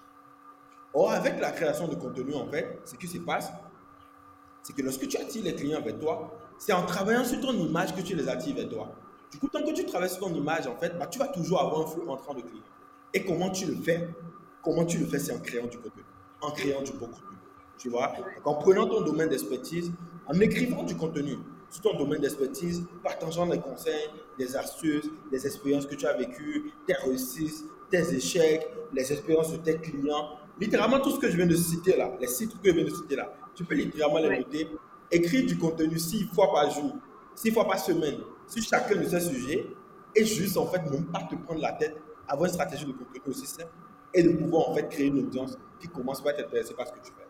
Speaker 2: Or, avec la création de contenu, en fait, ce qui se passe, c'est que lorsque tu attires les clients vers toi, c'est en travaillant sur ton image que tu les attires vers toi. Du coup, tant que tu travailles sur ton image, en fait, bah, tu vas toujours avoir un flux entrant de clients. Et comment tu le fais? Comment tu le fais? C'est en créant du contenu, en créant du bon contenu. Tu vois? En prenant ton domaine d'expertise, en écrivant du contenu sur ton domaine d'expertise, partageant des conseils, des astuces, des expériences que tu as vécues, tes réussites, tes échecs, les expériences de tes clients. Littéralement, tout ce que je viens de citer là, les sites que je viens de citer là, tu peux littéralement les noter. Écrire du contenu six fois par jour, six fois par semaine sur chacun de ces sujets et juste, en fait, même pas te prendre la tête, avoir une stratégie de contenu aussi simple et de pouvoir, en fait, créer une audience qui commence par être intéressée par ce que tu fais.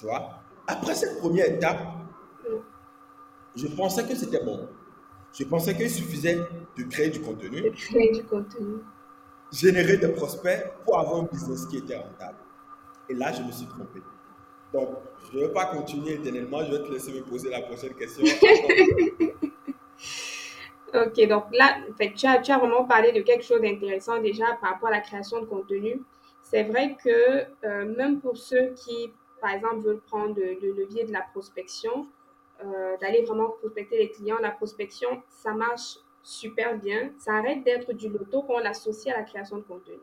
Speaker 2: Tu vois Après cette première étape, je pensais que c'était bon. Je pensais qu'il suffisait de créer du
Speaker 1: De
Speaker 2: contenu,
Speaker 1: créer du contenu.
Speaker 2: générer des prospects pour avoir un business qui était rentable. Et là, je me suis trompé. Donc, je ne vais pas continuer éternellement, je vais te laisser me poser la prochaine question. *laughs*
Speaker 1: Ok, donc là, en fait, tu as, tu as vraiment parlé de quelque chose d'intéressant déjà par rapport à la création de contenu. C'est vrai que euh, même pour ceux qui, par exemple, veulent prendre le, le levier de la prospection, euh, d'aller vraiment prospecter les clients, la prospection, ça marche super bien. Ça arrête d'être du loto quand on l'associe à la création de contenu.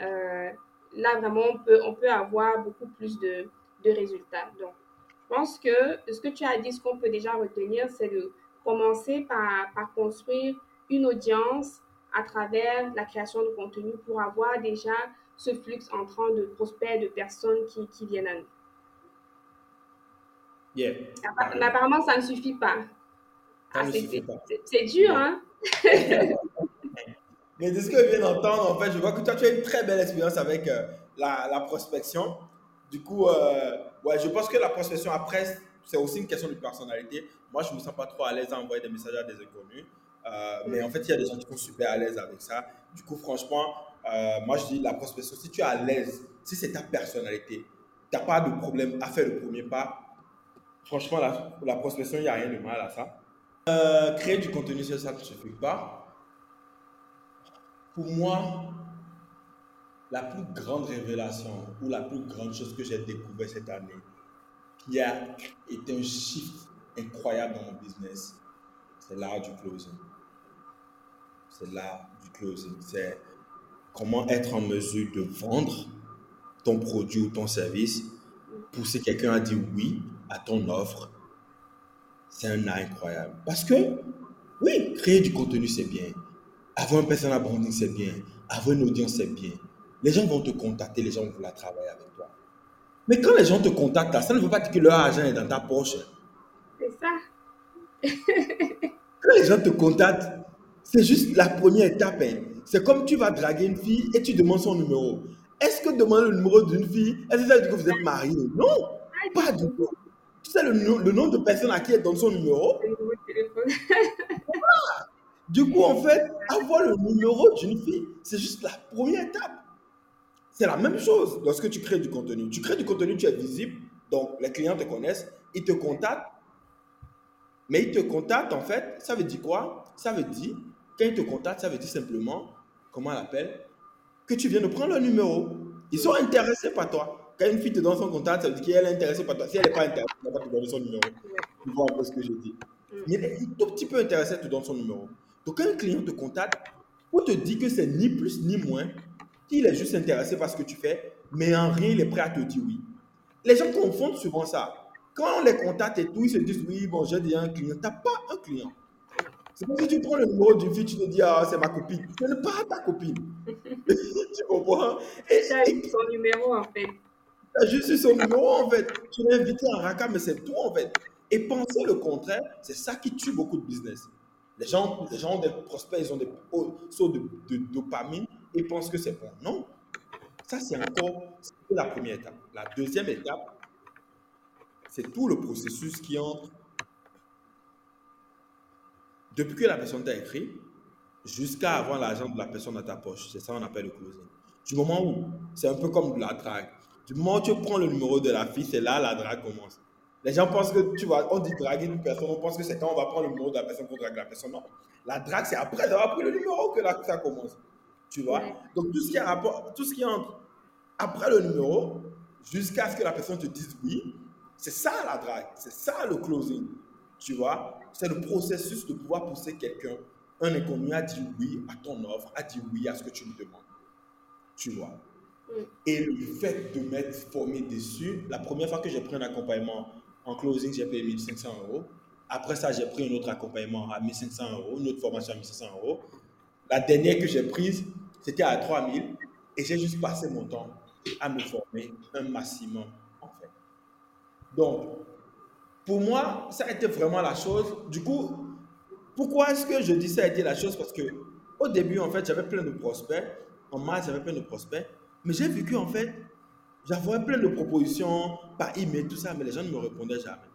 Speaker 1: Euh, là, vraiment, on peut, on peut avoir beaucoup plus de, de résultats. Donc, je pense que ce que tu as dit, ce qu'on peut déjà retenir, c'est de commencer par, par construire une audience à travers la création de contenu pour avoir déjà ce flux entrant de prospects, de personnes qui, qui viennent à nous.
Speaker 2: Yeah.
Speaker 1: Mais apparemment, ça ne suffit pas. Ah, c'est- dur, hein? *laughs*
Speaker 2: Mais de ce que je viens d'entendre, en fait, je vois que toi, tu as une très belle expérience avec euh, la, la prospection. Du coup, euh, ouais, je pense que la prospection, après, c'est aussi une question de personnalité. Moi, je ne me sens pas trop à l'aise à envoyer des messages à des inconnus. Euh, mais en fait, il y a des gens qui sont super à l'aise avec ça. Du coup, franchement, euh, moi, je dis la prospection, si tu es à l'aise, si c'est ta personnalité, tu n'as pas de problème à faire le premier pas. Franchement, la, prospection, il n'y a rien de mal à ça. Euh, créer du contenu sur ça ne suffit pas. Pour moi, la plus grande révélation ou la plus grande chose que j'ai découvert cette année, qui a été un shift incroyable dans mon business, c'est l'art du closing. C'est l'art du closing. C'est comment être en mesure de vendre ton produit ou ton service, pousser quelqu'un à dire oui à ton offre? C'est un art incroyable. Parce que, oui, créer du contenu, c'est bien. Avoir un personal branding, c'est bien. Avoir une audience, c'est bien. Les gens vont te contacter, les gens vont vouloir travailler avec toi. Mais quand les gens te contactent, ça ne veut pas dire que leur argent est dans ta poche.
Speaker 1: C'est ça.
Speaker 2: Quand les gens te contactent, c'est juste la première étape. hein. C'est comme tu vas draguer une fille et tu demandes son numéro. Est-ce que demander le numéro d'une fille, est-ce que ça veut dire que vous êtes mariés Non, pas du tout. Tu sais le, le nombre de personnes à qui elle donne son numéro? Du coup, en fait, avoir le numéro d'une fille, c'est juste la première étape. C'est la même chose lorsque tu crées du contenu. Tu crées du contenu, tu es visible, donc les clients te connaissent, ils te contactent. Mais ils te contactent, en fait, ça veut dire quoi? Ça veut dire, quand ils te contactent, ça veut dire simplement, comment elle appelle Que tu viens de prendre leur numéro. Ils sont intéressés par toi. Quand une fille te donne son contact, ça veut dire qu'elle est intéressée par toi. Si elle n'est pas intéressée, elle va pas te donner son numéro. Tu vois un peu ce que je dis. Mais elle est un tout petit peu intéressée, elle te donne son numéro. Donc, quand un client te contacte, on te dit que c'est ni plus ni moins qu'il est juste intéressé par ce que tu fais, mais en rien, il est prêt à te dire oui. Les gens confondent souvent ça. Quand on les contacte et tout, ils se disent oui, bon, j'ai déjà un client. Tu n'as pas un client. C'est comme si tu prends le numéro d'une fille, tu te dis, ah, c'est ma copine. Ce n'est pas ta copine. *laughs* tu comprends? Et
Speaker 1: Tu as eu son numéro, en fait.
Speaker 2: tu as juste eu son numéro, en fait. Tu l'as invité en raka, mais c'est tout, en fait. Et penser le contraire, c'est ça qui tue beaucoup de business. Les gens, les gens ont des prospects, ils ont des sauts de, de dopamine et pensent que c'est bon. Non. Ça, c'est encore la première étape. La deuxième étape, c'est tout le processus qui entre depuis que la personne t'a écrit jusqu'à avoir l'argent de la personne dans ta poche. C'est ça qu'on appelle le closing. Du moment où, c'est un peu comme de la drague. Du moment où tu prends le numéro de la fille, c'est là la drague commence. Les gens pensent que, tu vois, on dit draguer une personne, on pense que c'est quand on va prendre le numéro de la personne qu'on drague la personne. Non. La drague, c'est après avoir pris le numéro que là, ça commence. Tu vois? Donc, tout ce, qui rapport, tout ce qui entre après le numéro, jusqu'à ce que la personne te dise oui, c'est ça la drague. C'est ça le closing. Tu vois? C'est le processus de pouvoir pousser quelqu'un, un inconnu, à dire oui à ton offre, à dire oui à ce que tu lui demandes. Tu vois?
Speaker 1: Mm.
Speaker 2: Et le fait de m'être formé dessus, la première fois que j'ai pris un accompagnement en closing, j'ai payé 1500 euros. Après ça, j'ai pris un autre accompagnement à 1500 euros, une autre formation à 1500 euros. La dernière que j'ai prise, c'était à 3000 et j'ai juste passé mon temps à me former un maximum en fait. Donc, pour moi, ça a été vraiment la chose. Du coup, Pourquoi est-ce que je dis ça a été la chose? Parce que au début, en fait, j'avais plein de prospects. En mars, j'avais plein de prospects. Mais j'ai vu qu'en fait, j'avais plein de propositions par email, tout ça, mais les gens ne me répondaient jamais.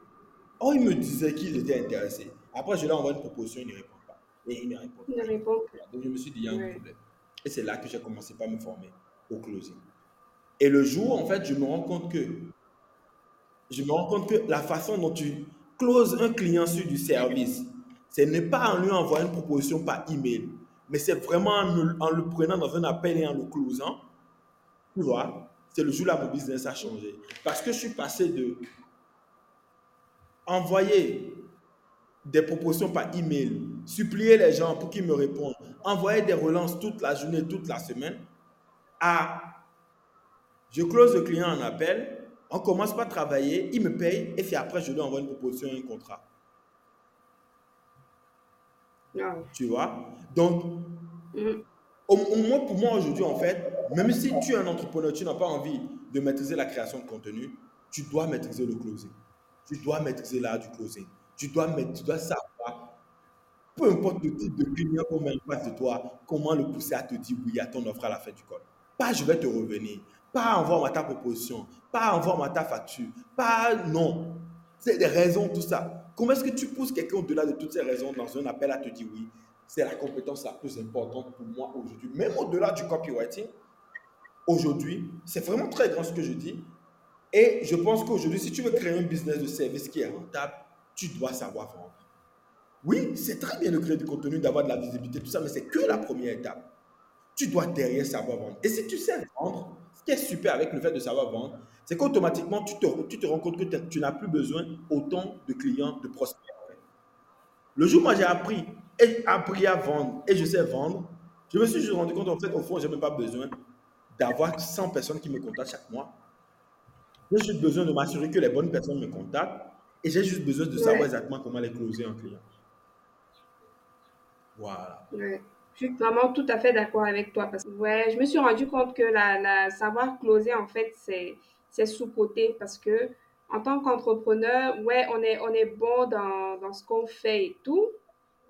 Speaker 2: Oh, ils me disaient qu'ils étaient intéressés. Après, je leur envoie une proposition, ils ne répondent pas. Et ils ne répondent
Speaker 1: pas.
Speaker 2: Donc, je me suis dit, il y a un problème. Et c'est là que j'ai commencé par me former au closing. Et le jour, en fait, je me rends compte que je me rends compte que la façon dont tu closes un client sur du service, ce n'est pas en lui envoyant une proposition par email, mais c'est vraiment en le, prenant dans un appel et en le closant. Tu vois, c'est le jour là mon business a changé. Parce que je suis passé de envoyer des propositions par email, supplier les gens pour qu'ils me répondent, envoyer des relances toute la journée, toute la semaine, à je close le client en appel, on commence par travailler, il me paye et c'est après je lui envoie une proposition et un contrat. Tu vois? Donc, mm. au, moins pour moi aujourd'hui, en fait, même si tu es un entrepreneur, tu n'as pas envie de maîtriser la création de contenu, tu dois maîtriser le closing. Tu dois maîtriser l'art du closing. Tu dois, tu dois savoir, peu importe le type de client qu'on met en face de toi, comment le pousser à te dire oui à ton offre à la fin du col. Pas je vais te revenir, pas envoie-moi ta proposition, pas envoie-moi ta facture, pas non. C'est des raisons, tout ça. Comment est-ce que tu pousses quelqu'un au-delà de toutes ces raisons dans un appel à te dire oui C'est la compétence la plus importante pour moi aujourd'hui. Même au-delà du copywriting, aujourd'hui, c'est vraiment très grand ce que je dis. Et je pense qu'aujourd'hui, si tu veux créer un business de service qui est rentable, tu dois savoir vendre. Oui, c'est très bien de créer du contenu, d'avoir de la visibilité, tout ça, mais c'est que la première étape. Tu dois derrière savoir vendre. Et si tu sais vendre, ce qui est super avec le fait de savoir vendre, c'est qu'automatiquement, tu te, tu te rends compte que tu n'as plus besoin autant de clients, de prospects. Le jour où moi j'ai appris, et appris à vendre et je sais vendre, je me suis juste rendu compte en fait, au fond, je n'ai même pas besoin d'avoir 100 personnes qui me contactent chaque mois. J'ai juste besoin de m'assurer que les bonnes personnes me contactent et j'ai juste besoin de savoir exactement comment les closer un client. Voilà.
Speaker 1: Je suis vraiment tout à fait d'accord avec toi parce que ouais, je me suis rendu compte que la, la savoir closer en fait c'est c'est sous-côté parce que en tant qu'entrepreneur, ouais, on est on est bon dans, dans ce qu'on fait et tout,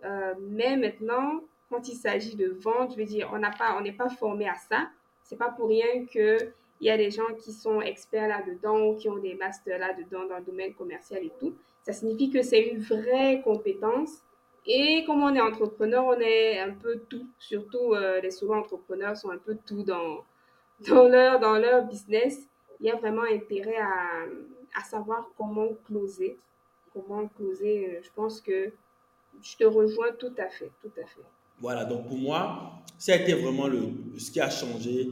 Speaker 1: euh, mais maintenant quand il s'agit de vendre, je veux dire, on n'a pas on n'est pas formé à ça. C'est pas pour rien que il y a des gens qui sont experts là-dedans ou qui ont des masters là-dedans dans le domaine commercial et tout. Ça signifie que c'est une vraie compétence et comme on est entrepreneur, on est un peu tout. Surtout, euh, les solo entrepreneurs sont un peu tout dans, *laughs* dans, leur, dans leur business. Il y a vraiment intérêt à, à savoir comment closer. Comment closer. Euh, je pense que je te rejoins tout à fait. Tout à fait.
Speaker 2: Voilà, donc pour moi, ça a été vraiment le, ce qui a changé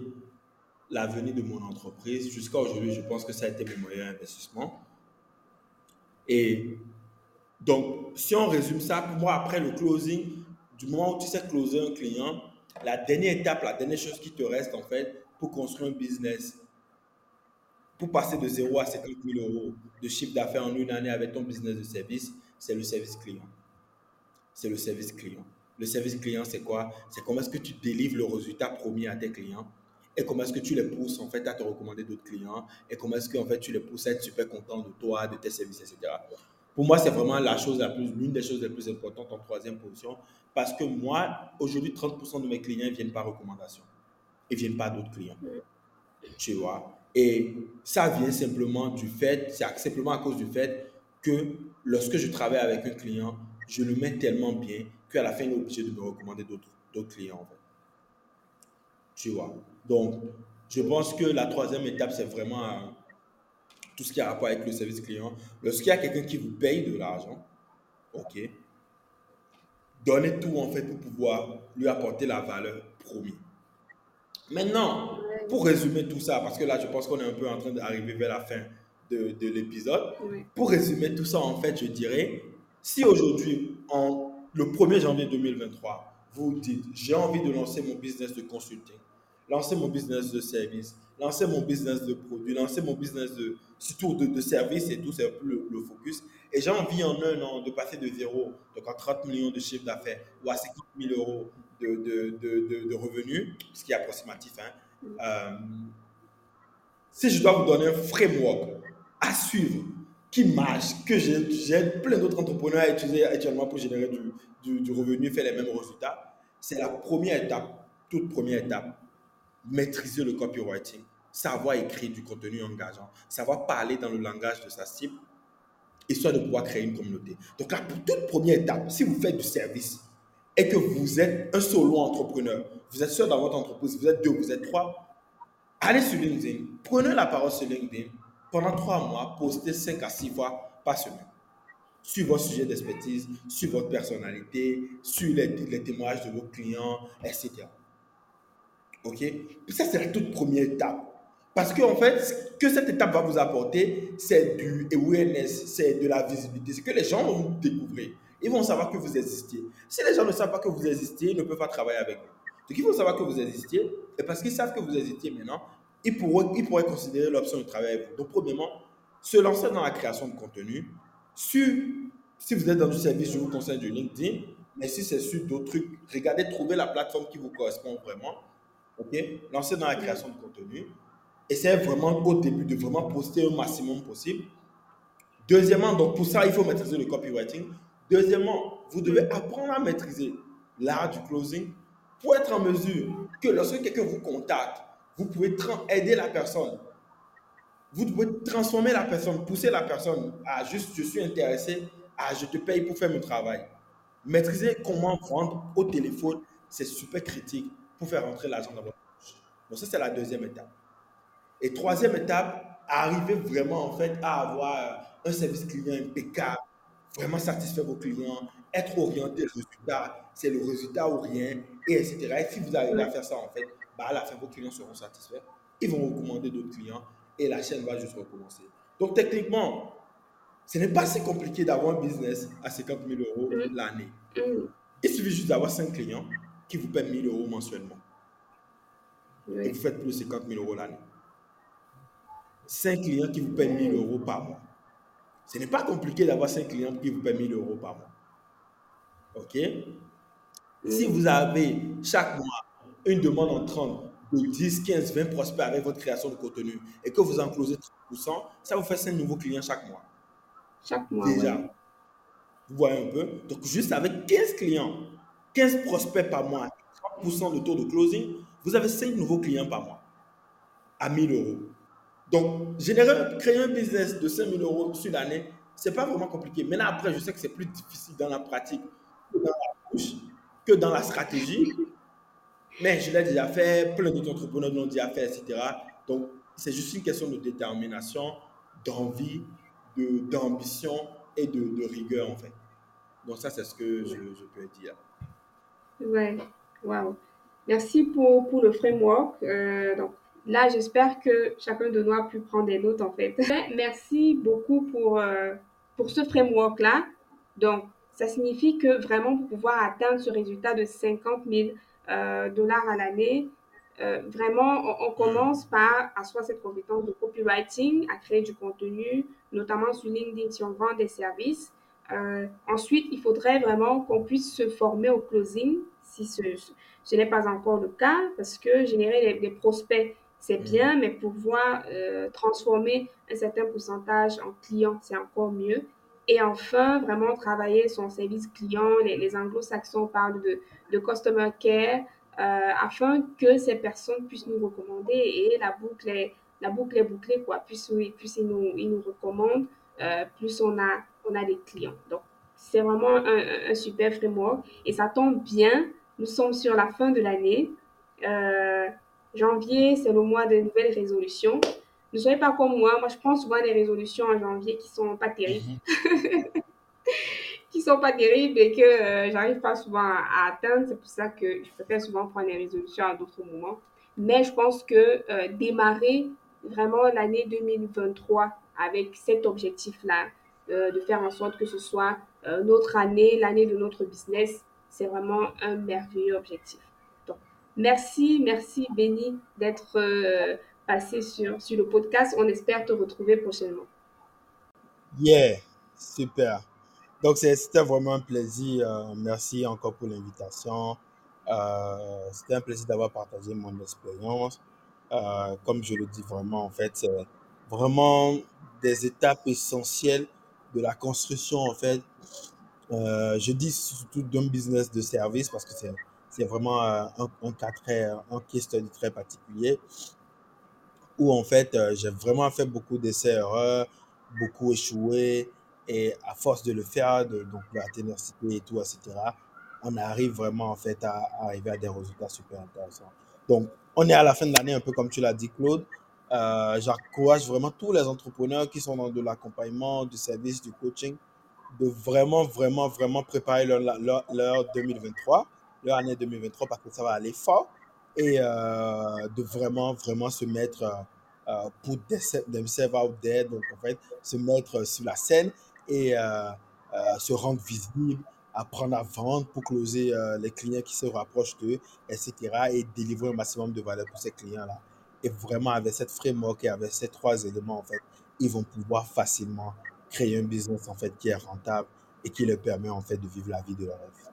Speaker 2: l'avenir de mon entreprise. Jusqu'à aujourd'hui, je pense que ça a été mon meilleur investissement. Et donc, si on résume ça, pour moi, après le closing, du moment où tu sais closer un client, la dernière étape, la dernière chose qui te reste, en fait, pour construire un business, pour passer de 0 à 50 000 euros de chiffre d'affaires en une année avec ton business de service, c'est le service client. C'est le service client. Le service client, c'est quoi? C'est comment est-ce que tu délivres le résultat promis à tes clients et comment est-ce que tu les pousses en fait à te recommander d'autres clients et comment est-ce que en fait tu les pousses à être super content de toi, de tes services, etc. Pour moi, c'est vraiment la chose la plus, l'une des choses les plus importantes en troisième position. Parce que moi, aujourd'hui, 30% de mes clients ne viennent par recommandation. Ils ne viennent pas d'autres clients. Tu vois? Et ça vient simplement du fait, c'est simplement à cause du fait que lorsque je travaille avec un client, je le mets tellement bien qu'à la fin, il est obligé de me recommander d'autres clients. En fait. Tu vois? Donc, je pense que la troisième étape, c'est vraiment tout ce qui a rapport avec le service client. Lorsqu'il y a quelqu'un qui vous paye de l'argent, ok, donnez tout en fait pour pouvoir lui apporter la valeur promise. Maintenant, pour résumer tout ça, parce que là, je pense qu'on est un peu en train d'arriver vers la fin de, de l'épisode. Pour résumer tout ça, en fait, je dirais, si aujourd'hui, en le 1er janvier 2023, vous dites, j'ai envie de lancer mon business de consulting, lancer mon business de service, lancer mon business de produit, lancer mon business de, surtout de, de service et tout, c'est un peu le, focus. Et j'ai envie en un an de passer de zéro, donc à 30 millions de chiffre d'affaires ou à 50 000 euros de, de, de revenus, ce qui est approximatif. Hein. Euh, si je dois vous donner un framework à suivre qui marche, que j'ai plein d'autres entrepreneurs à utiliser actuellement pour générer du, du, du revenu fait les mêmes résultats. C'est la première étape, toute première étape. Maîtriser le copywriting, savoir écrire du contenu engageant, savoir parler dans le langage de sa cible, histoire de pouvoir créer une communauté. Donc la toute première étape, si vous faites du service et que vous êtes un solo entrepreneur, vous êtes seul dans votre entreprise, vous êtes deux, vous êtes trois, allez sur LinkedIn, prenez la parole sur LinkedIn, pendant trois mois, postez cinq à six fois par semaine sur votre sujet d'expertise, sur votre personnalité, sur les, les, témoignages de vos clients, etc. OK? Ça, c'est la toute première étape. Parce qu'en en fait, ce que cette étape va vous apporter, c'est du awareness, c'est de la visibilité. C'est que les gens vont vous découvrir. Ils vont savoir que vous existez. Si les gens ne savent pas que vous existez, ils ne peuvent pas travailler avec vous. Donc, il faut savoir que vous existez. Et parce qu'ils savent que vous existez maintenant, ils pourraient, ils pourraient considérer l'option de travailler avec vous. Donc, premièrement, se lancer dans la création de contenu. Sur, si vous êtes dans du service, je vous conseille du LinkedIn. Mais si c'est sur d'autres trucs, regardez, trouvez la plateforme qui vous correspond vraiment. OK? Lancez dans la création de contenu. Essayez vraiment au début de vraiment poster au maximum possible. Deuxièmement, donc pour ça, il faut maîtriser le copywriting. Deuxièmement, vous devez apprendre à maîtriser l'art du closing pour être en mesure que lorsque quelqu'un vous contacte, vous pouvez aider la personne. Vous pouvez transformer la personne, pousser la personne à juste je suis intéressé, à je te paye pour faire mon travail. Maîtriser comment vendre au téléphone, c'est super critique pour faire rentrer l'argent dans votre poche. Donc ça, c'est la deuxième étape. Et troisième étape, arriver vraiment en fait à avoir un service client impeccable, vraiment satisfaire vos clients, être orienté résultat, c'est le résultat ou rien, et etc. Et si vous arrivez à faire ça en fait, bah à la fin, vos clients seront satisfaits, ils vont recommander d'autres clients et la chaîne va juste recommencer. Donc techniquement, ce n'est pas si compliqué d'avoir un business à 50 000 euros mm. l'année. Mm. Il suffit juste d'avoir 5 clients qui vous paient 1000 euros mensuellement. Et vous faites plus de 50 000 euros l'année. 5 clients qui vous paient 1000 euros par mois. Ce n'est pas compliqué d'avoir 5 clients qui vous paient 1000 euros par mois. OK? Si vous avez chaque mois une demande entrante de 10, 15, 20 prospects avec votre création de contenu et que vous en closez 30%, ça vous fait 5 nouveaux clients chaque mois.
Speaker 1: Chaque mois.
Speaker 2: Déjà. Vous voyez un peu? Donc, juste avec 15 clients, 15 prospects par mois, 30% de taux de closing, vous avez 5 nouveaux clients par mois à 1000 euros. Donc, générer, créer un business de 5 000 euros sur l'année, ce n'est pas vraiment compliqué. Maintenant, après, je sais que c'est plus difficile dans la pratique que dans la bouche, que dans la stratégie. Mais je l'ai déjà fait, plein d'autres entrepreneurs l'ont déjà fait, etc. Donc, c'est juste une question de détermination, d'envie, d'ambition et de, de, rigueur, en fait. Donc, ça, c'est ce que je, je, peux dire.
Speaker 1: Ouais, waouh. Merci pour, pour le framework. Euh, donc, là, j'espère que chacun de nous a pu prendre des notes, en fait. Merci beaucoup pour, euh, pour ce framework-là. Donc, ça signifie que vraiment, pour pouvoir atteindre ce résultat de 50 000 euh, dollars à l'année, euh, vraiment, on, commence par asseoir cette compétence de copywriting, à créer du contenu, notamment sur LinkedIn si on vend des services. ensuite, il faudrait vraiment qu'on puisse se former au closing, si ce, ce n'est pas encore le cas, parce que générer des prospects c'est mm. bien, mais pouvoir euh, transformer un certain pourcentage en clients, c'est encore mieux. Et enfin, vraiment travailler son service client. Les, anglo-saxons parlent de, de customer care euh, afin que ces personnes puissent nous recommander et la boucle est, la boucle est bouclée, quoi. Plus, plus ils, nous, ils nous recommandent, euh, plus on a, on a des clients. Donc, c'est vraiment un, un, super framework et ça tombe bien. Nous sommes sur la fin de l'année. Janvier, c'est le mois des nouvelles résolutions. Ne soyez pas comme moi. Moi, je prends souvent des résolutions en janvier qui sont pas terribles. Mhm. *laughs* qui sont pas terribles et que euh, j'arrive pas souvent à, atteindre. C'est pour ça que je préfère souvent prendre des résolutions à d'autres moments. Mais je pense que euh, démarrer vraiment l'année 2023 avec cet objectif-là, euh, de faire en sorte que ce soit notre année, l'année de notre business, c'est vraiment un merveilleux objectif. Merci, merci Béni d'être euh, passé sur, sur le podcast. On espère te retrouver prochainement.
Speaker 2: Yeah, super. Donc c'était vraiment un plaisir. Euh, merci encore pour l'invitation. Euh, c'était un plaisir d'avoir partagé mon expérience. comme je le dis vraiment, en fait, c'est vraiment des étapes essentielles de la construction, en fait, je dis surtout d'un business de service parce que c'est, c'est vraiment euh, un, cas très, un case study très particulier où en fait euh, j'ai vraiment fait beaucoup d'essais-erreurs, beaucoup échoué et à force de le faire, de, donc la ténacité et tout, etc., on arrive vraiment en fait à, à arriver à des résultats super intéressants. Donc on est à la fin de l'année un peu comme tu l'as dit Claude. Euh, J'encourage vraiment tous les entrepreneurs qui sont dans de l'accompagnement, du service, du coaching, de vraiment, vraiment, vraiment préparer leur, leur, leur 2023, leur année 2023, parce que ça va aller fort, et euh, de vraiment, vraiment se mettre euh, euh pour themselves out there, donc en fait, se mettre sur la scène et euh, euh, se rendre visible, apprendre à vendre pour closer les clients qui se rapprochent d'eux, etc., et délivrer un maximum de valeur pour ces clients-là. Et vraiment, avec cette framework et avec ces trois éléments, en fait, ils vont pouvoir facilement créer un business, en fait, qui est rentable et qui leur permet, en fait, de vivre la vie de leur rêve.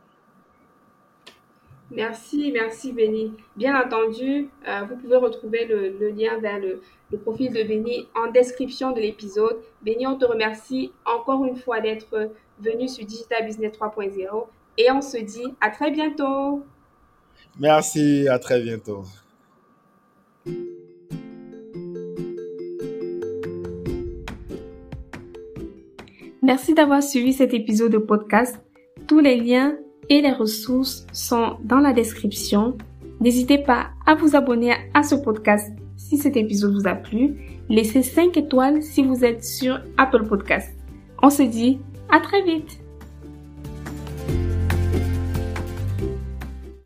Speaker 1: Merci, merci Benny. Bien entendu, euh, vous pouvez retrouver le, le lien vers le, le, profil de Benny en description de l'épisode. Benny, on te remercie encore une fois d'être venu sur Digital Business 3.0 et on se dit à très bientôt.
Speaker 2: Merci, à très bientôt.
Speaker 1: Merci d'avoir suivi cet épisode de podcast. Tous les liens et les ressources sont dans la description. N'hésitez pas à vous abonner à ce podcast si cet épisode vous a plu. Laissez 5 étoiles si vous êtes sur Apple Podcast. On se dit à très vite